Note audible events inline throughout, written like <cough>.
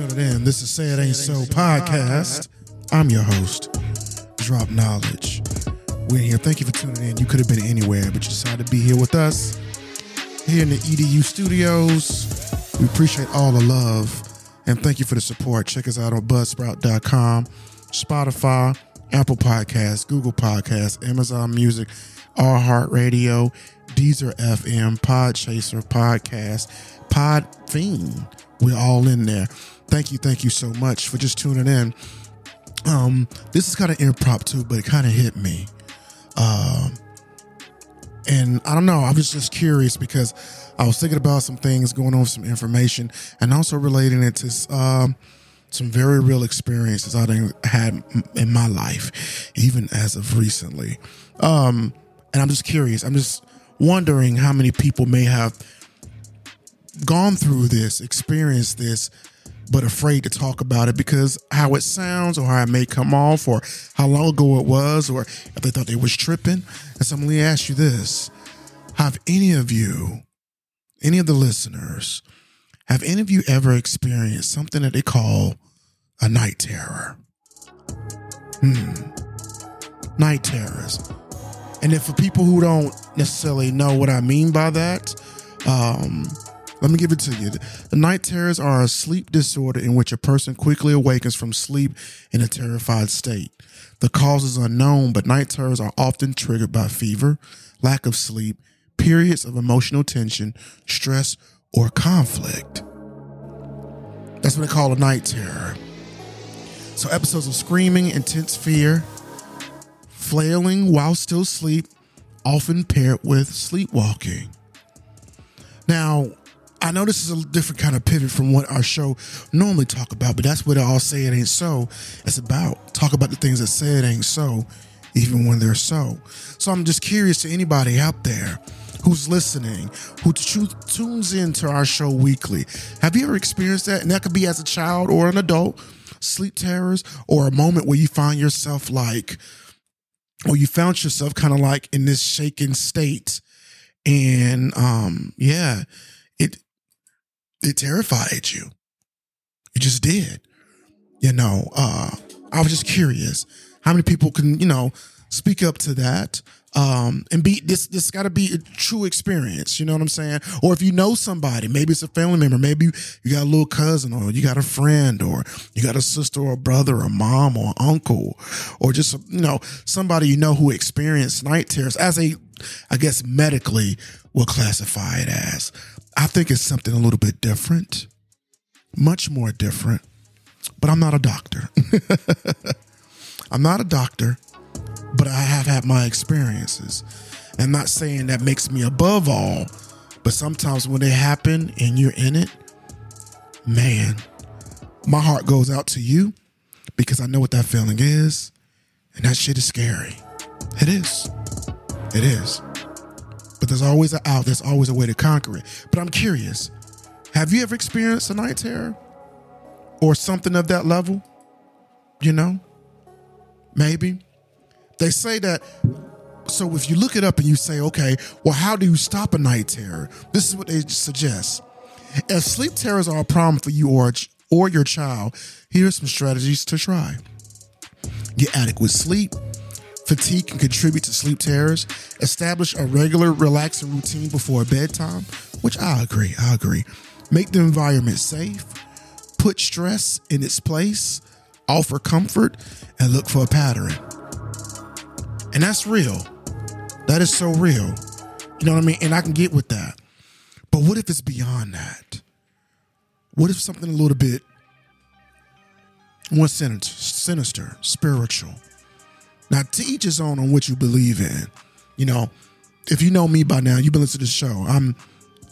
Tuning in. This is Say It Ain't So podcast. I'm your host, Drop Knowledge. We're here. Thank you for tuning in. You could have been anywhere, but you decided to be here with us here in the EDU studios. We appreciate all the love and thank you for the support. Check us out on buzzsprout.com, Spotify, Apple Podcasts, Google Podcasts, Amazon Music, iHeartRadio, Deezer FM, Podchaser Podcast, Podfriend. We're all in there. Thank you, thank you so much for just tuning in. Um, this is kind of impromptu, but it kind of hit me. Um, and I don't know. I was just curious because I was thinking about some things, going on some information, and also relating it to um, some very real experiences I've had in my life, even as of recently. Um, and I'm just curious. I'm just wondering how many people may have gone through this, experienced this, but afraid to talk about it because how it sounds or how it may come off or how long ago it was or if they thought they was tripping. And so I'm going to ask you this. Have any of you, any of the listeners, have any of you ever experienced something that they call a night terror? Hmm. Night terrors. And if for people who don't necessarily know what I mean by that, um, let me give it to you. The night terrors are a sleep disorder in which a person quickly awakens from sleep in a terrified state. The cause is unknown, but night terrors are often triggered by fever, lack of sleep, periods of emotional tension, stress, or conflict. That's what they call a night terror. So, episodes of screaming, intense fear, flailing while still asleep, often paired with sleepwalking. Now, I know this is a different kind of pivot from what our show normally talk about, but that's what I all say it ain't so. It's about talk about the things that say it ain't so, even when they're so. So I'm just curious to anybody out there who's listening, who tunes into our show weekly. Have you ever experienced that? And that could be as a child or an adult, sleep terrors, or a moment where you find yourself like, or you found yourself kind of like in this shaken state. And um, yeah, it it terrified you. It just did. You know, uh, I was just curious how many people can, you know, speak up to that. Um, and be this this got to be a true experience, you know what I'm saying? Or if you know somebody, maybe it's a family member, maybe you got a little cousin, or you got a friend, or you got a sister or a brother, or a mom or uncle, or just you know somebody you know who experienced night terrors as a, I guess medically will classify it as. I think it's something a little bit different, much more different, but I'm not a doctor. <laughs> I'm not a doctor, but I have had my experiences. I'm not saying that makes me above all, but sometimes when they happen and you're in it, man, my heart goes out to you because I know what that feeling is. And that shit is scary. It is. It is there's always an out. There's always a way to conquer it. But I'm curious, have you ever experienced a night terror or something of that level? You know, maybe they say that. So if you look it up and you say, okay, well, how do you stop a night terror? This is what they suggest. If sleep terrors are a problem for you or or your child, here are some strategies to try. Get adequate sleep Fatigue can contribute to sleep terrors. Establish a regular, relaxing routine before bedtime, which I agree. I agree. Make the environment safe. Put stress in its place. Offer comfort and look for a pattern. And that's real. That is so real. You know what I mean? And I can get with that. But what if it's beyond that? What if something a little bit more sinister, sinister spiritual? Now, to each his own on what you believe in. You know, if you know me by now, you've been listening to the show. I'm,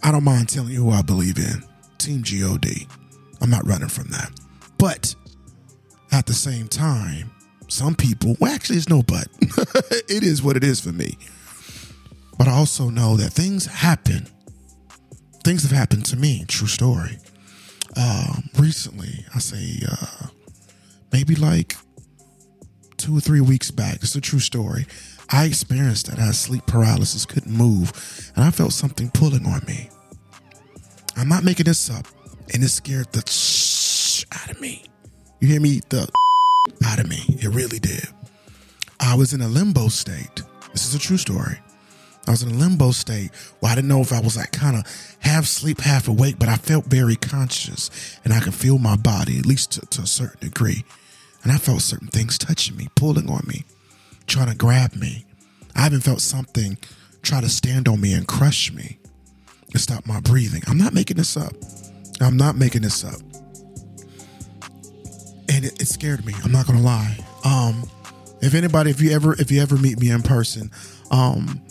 I don't mind telling you who I believe in. Team God. I'm not running from that. But at the same time, some people, well, actually, it's no but. <laughs> it is what it is for me. But I also know that things happen. Things have happened to me. True story. Um, recently, I say uh, maybe like two or three weeks back. It's a true story. I experienced that. I had sleep paralysis, couldn't move, and I felt something pulling on me. I'm not making this up, and it scared the sh- out of me. You hear me? The <laughs> out of me. It really did. I was in a limbo state. This is a true story. I was in a limbo state where I didn't know if I was like kind of half sleep, half awake, but I felt very conscious and I could feel my body, at least to, to a certain degree. And I felt certain things touching me, pulling on me, trying to grab me. I even felt something try to stand on me and crush me and stop my breathing. I'm not making this up. I'm not making this up. And it, it scared me. I'm not gonna lie. Um, if anybody, if you ever, if you ever meet me in person, um,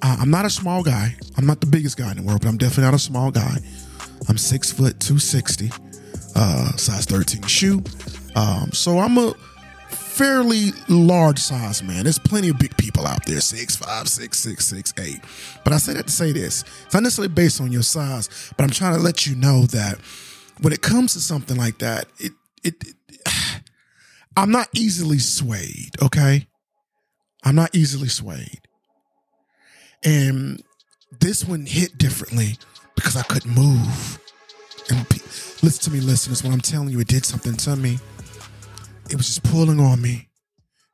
I, I'm not a small guy. I'm not the biggest guy in the world, but I'm definitely not a small guy. I'm six foot two sixty, uh, size thirteen shoe. Um, so I'm a fairly large size man. There's plenty of big people out there, six five, six six, six eight. But I say that to say this: it's not necessarily based on your size, but I'm trying to let you know that when it comes to something like that, it it, it <sighs> I'm not easily swayed. Okay, I'm not easily swayed, and this one hit differently because I couldn't move. And listen to me, listeners. When I'm telling you, it did something to me it was just pulling on me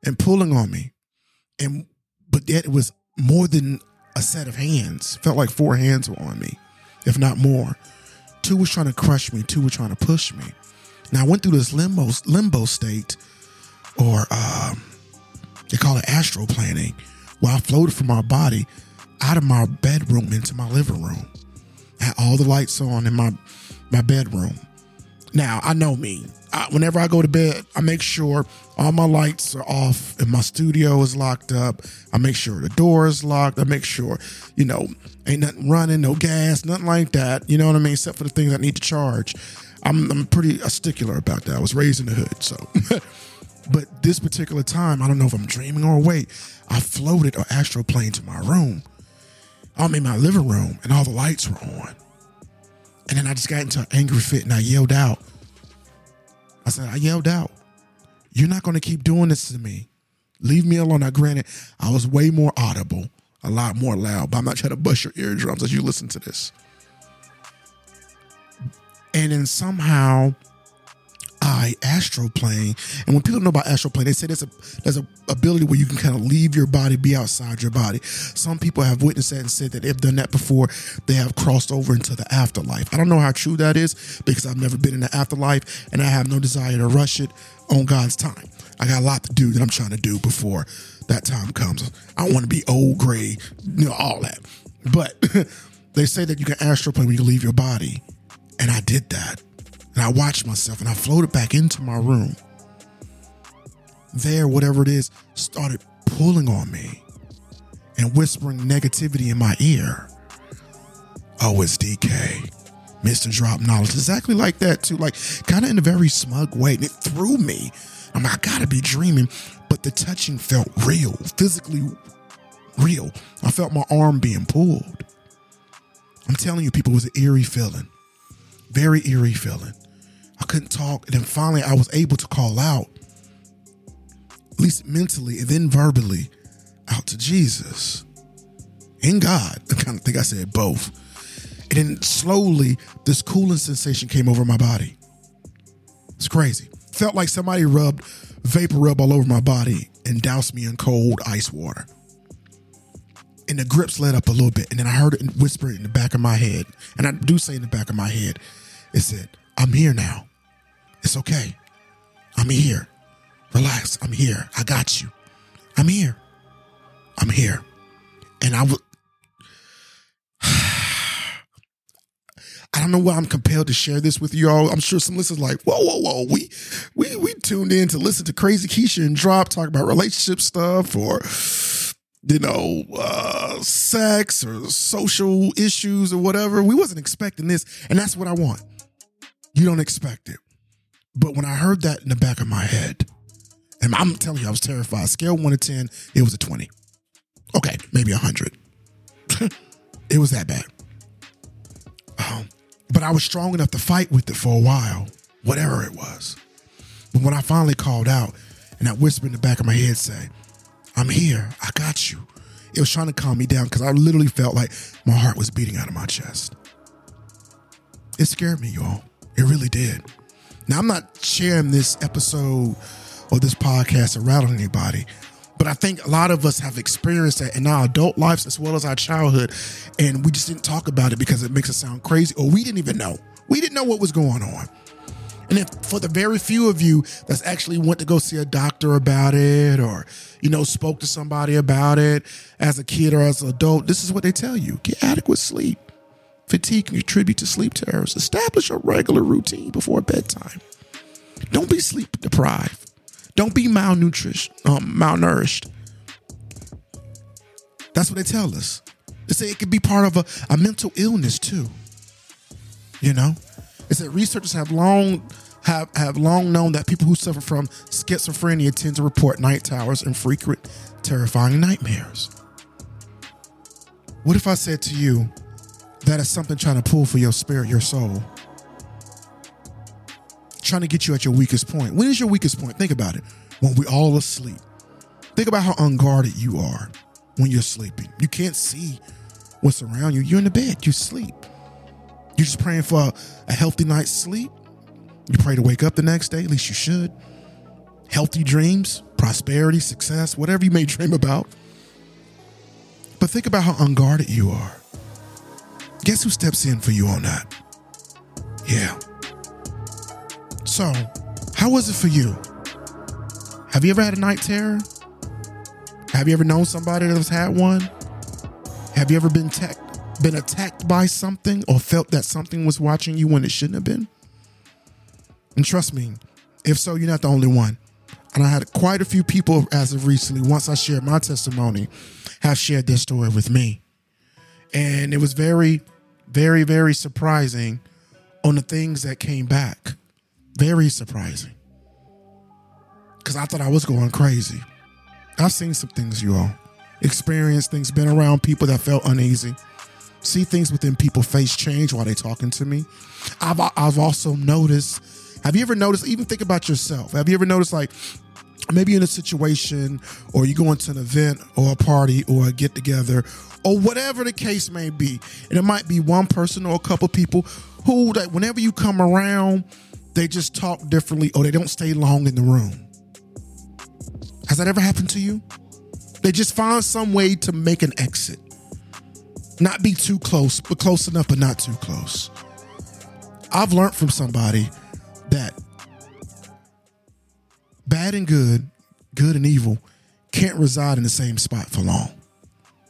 and pulling on me. And but yet it was more than a set of hands. Felt like four hands were on me, if not more. Two was trying to crush me, two were trying to push me. Now I went through this limbo limbo state, or um, they call it astral planning, where I floated from my body out of my bedroom into my living room. Had all the lights on in my my bedroom. Now I know me. I, whenever I go to bed, I make sure all my lights are off and my studio is locked up. I make sure the door is locked. I make sure, you know, ain't nothing running, no gas, nothing like that. You know what I mean? Except for the things I need to charge. I'm, I'm pretty stickler about that. I was raised in the hood, so. <laughs> but this particular time, I don't know if I'm dreaming or awake. I floated an astral plane to my room. I'm in my living room and all the lights were on. And then I just got into an angry fit and I yelled out. I said, I yelled out, You're not going to keep doing this to me. Leave me alone. Now, granted, I was way more audible, a lot more loud, but I'm not trying to bust your eardrums as you listen to this. And then somehow I astral plane. And when people know about astral plane, they say there's a there's a ability where you can kind of leave your body, be outside your body. Some people have witnessed that and said that they've done that before. They have crossed over into the afterlife. I don't know how true that is because I've never been in the afterlife and I have no desire to rush it on God's time. I got a lot to do that I'm trying to do before that time comes. I want to be old gray, you know, all that. But <laughs> they say that you can astral plane when you leave your body. And I did that. And I watched myself and I floated back into my room. There, whatever it is, started pulling on me and whispering negativity in my ear. Oh, it's DK. Mr. Drop Knowledge. Exactly like that, too. Like, kind of in a very smug way. And it threw me. I'm like, I gotta be dreaming. But the touching felt real, physically real. I felt my arm being pulled. I'm telling you, people, it was an eerie feeling. Very eerie feeling. I couldn't talk. And then finally, I was able to call out, at least mentally and then verbally, out to Jesus and God. <laughs> I kind of think I said both. And then slowly, this cooling sensation came over my body. It's crazy. Felt like somebody rubbed vapor rub all over my body and doused me in cold ice water. And the grips let up a little bit. And then I heard it whisper in the back of my head. And I do say in the back of my head, it said, I'm here now. It's okay. I'm here. Relax. I'm here. I got you. I'm here. I'm here. And I would. <sighs> I don't know why I'm compelled to share this with you all. I'm sure some listeners like, whoa, whoa, whoa. We we we tuned in to listen to Crazy Keisha and Drop talk about relationship stuff or you know, uh, sex or social issues or whatever. We wasn't expecting this, and that's what I want. You don't expect it. But when I heard that in the back of my head, and I'm telling you, I was terrified. Scale one to 10, it was a 20. Okay, maybe a 100. <laughs> it was that bad. Um, but I was strong enough to fight with it for a while, whatever it was. But when I finally called out and that whisper in the back of my head say, I'm here, I got you. It was trying to calm me down because I literally felt like my heart was beating out of my chest. It scared me, y'all. It really did. Now, I'm not sharing this episode or this podcast around anybody, but I think a lot of us have experienced that in our adult lives as well as our childhood, and we just didn't talk about it because it makes it sound crazy, or we didn't even know. We didn't know what was going on. And if for the very few of you that's actually went to go see a doctor about it or, you know, spoke to somebody about it as a kid or as an adult, this is what they tell you get adequate sleep. Fatigue can contribute to sleep terrors. Establish a regular routine before bedtime. Don't be sleep deprived. Don't be malnourished. Um, malnourished. That's what they tell us. They say it could be part of a, a mental illness too. You know, it said researchers have long have, have long known that people who suffer from schizophrenia tend to report night terrors and frequent terrifying nightmares. What if I said to you that is something trying to pull for your spirit, your soul? Trying to get you at your weakest point. When is your weakest point? Think about it. When we're all asleep. Think about how unguarded you are when you're sleeping. You can't see what's around you. You're in the bed, you sleep. You're just praying for a, healthy night's sleep. You pray to wake up the next day, at least you should. Healthy dreams, prosperity, success, whatever you may <laughs> dream about. But think about how unguarded you are. Guess who steps in for you on that? Yeah. So, how was it for you? Have you ever had a night terror? Have you ever known somebody that has had one? Have you ever been tech, been attacked by something or felt that something was watching you when it shouldn't have been? And trust me, if so, you're not the only one. And I had quite a few people as of recently, once I shared my testimony, have shared their story with me. And it was very, very, very surprising on the things that came back. Very surprising. Because I thought I was going crazy. I've seen some things, you all. Experienced things, been around people that felt uneasy. See things within people face change while they talking to me. I've I've also noticed have you ever noticed, even think about yourself, have you ever noticed like maybe in a situation or you go into an event or a party or a get together or whatever the case may be, and it might be one person or a couple people who that whenever you come around, they just talk differently or they don't stay long in the room. Has that ever happened to you? They just find some way to make an exit. Not be too close, but close enough, but not too close. I've learned from somebody that bad and good, good and evil can't reside in the same spot for long.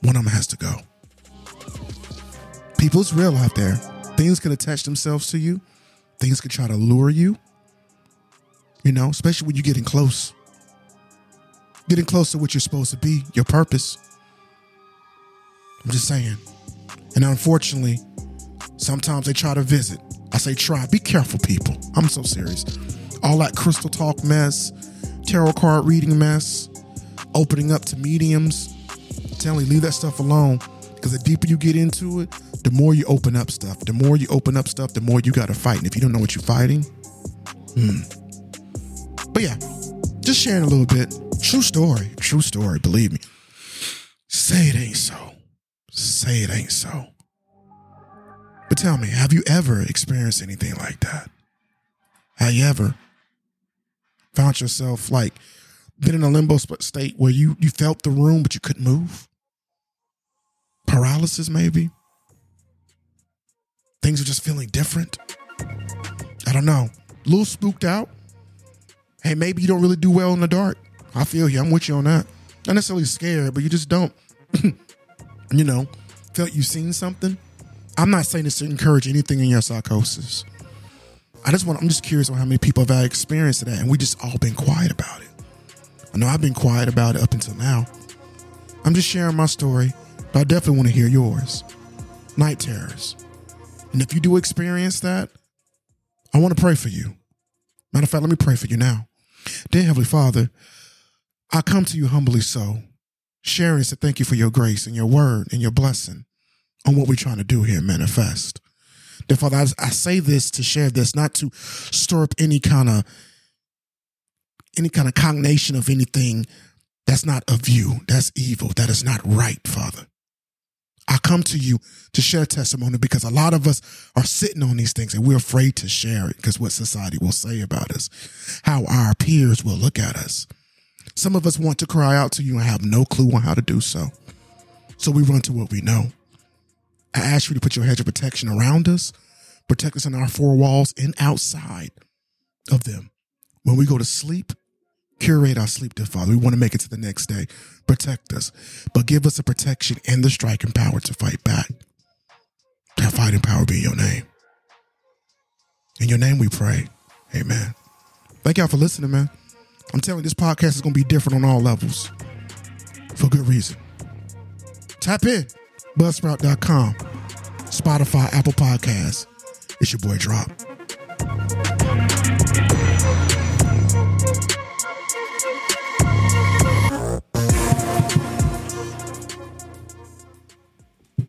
One of them has to go. People's real out there. Things can attach themselves to you. Things can try to lure you. You know, especially when you're getting close. Getting close to what you're supposed to be, your purpose. I'm just saying. And unfortunately, sometimes they try to visit I say try. Be careful, people. I'm so serious. All that crystal talk mess, tarot card reading mess, opening up to mediums. I'm telling you, leave that stuff alone. Because the deeper you get into it, the more you open up stuff. The more you open up stuff, the more you got to fight. And if you don't know what you're fighting, hmm. But yeah, just sharing a little bit. True story. True story. Believe me. Say it ain't so. Say it ain't so. But tell me, have you ever experienced anything like that? Have you ever found yourself like been in a limbo state where you you felt the room but you couldn't move? Paralysis, maybe. Things are just feeling different. I don't know. A little spooked out. Hey, maybe you don't really do well in the dark. I feel you. I'm with you on that. Not necessarily scared, but you just don't. <clears throat> you know, felt you seen something. I'm not saying this to encourage anything in your psychosis. I just want I'm just curious on how many people have had experience of that and we just all been quiet about it. I know I've been quiet about it up until now. I'm just sharing my story, but I definitely want to hear yours. Night terrors. And if you do experience that, I want to pray for you. Matter of fact, let me pray for you now. Dear Heavenly Father, I come to you humbly so, sharing to thank you for your grace and your word and your blessing on what we're trying to do here, manifest. Therefore, I, I say this to share this, not to stir up any kind of any kind of cognation of anything that's not of you, that's evil, that is not right, Father. I come to you to share testimony because a lot of us are sitting on these things and we're afraid to share it because what society will say about us, how our peers will look at us. Some of us want to cry out to you and have no clue on how to do so. So we run to what we know. I ask you to put your hedge of protection around us, protect us in our four walls and outside of them. When we go to sleep, curate our sleep, dear Father. We want to make it to the next day. Protect us, but give us the protection and the striking power to fight back. That fighting power be in your name. In your name we pray. Amen. Thank y'all for listening, man. I'm telling you, this podcast is going to be different on all levels for good reason. Tap in, buzzsprout.com, Spotify, Apple Podcasts. It's your boy Drop.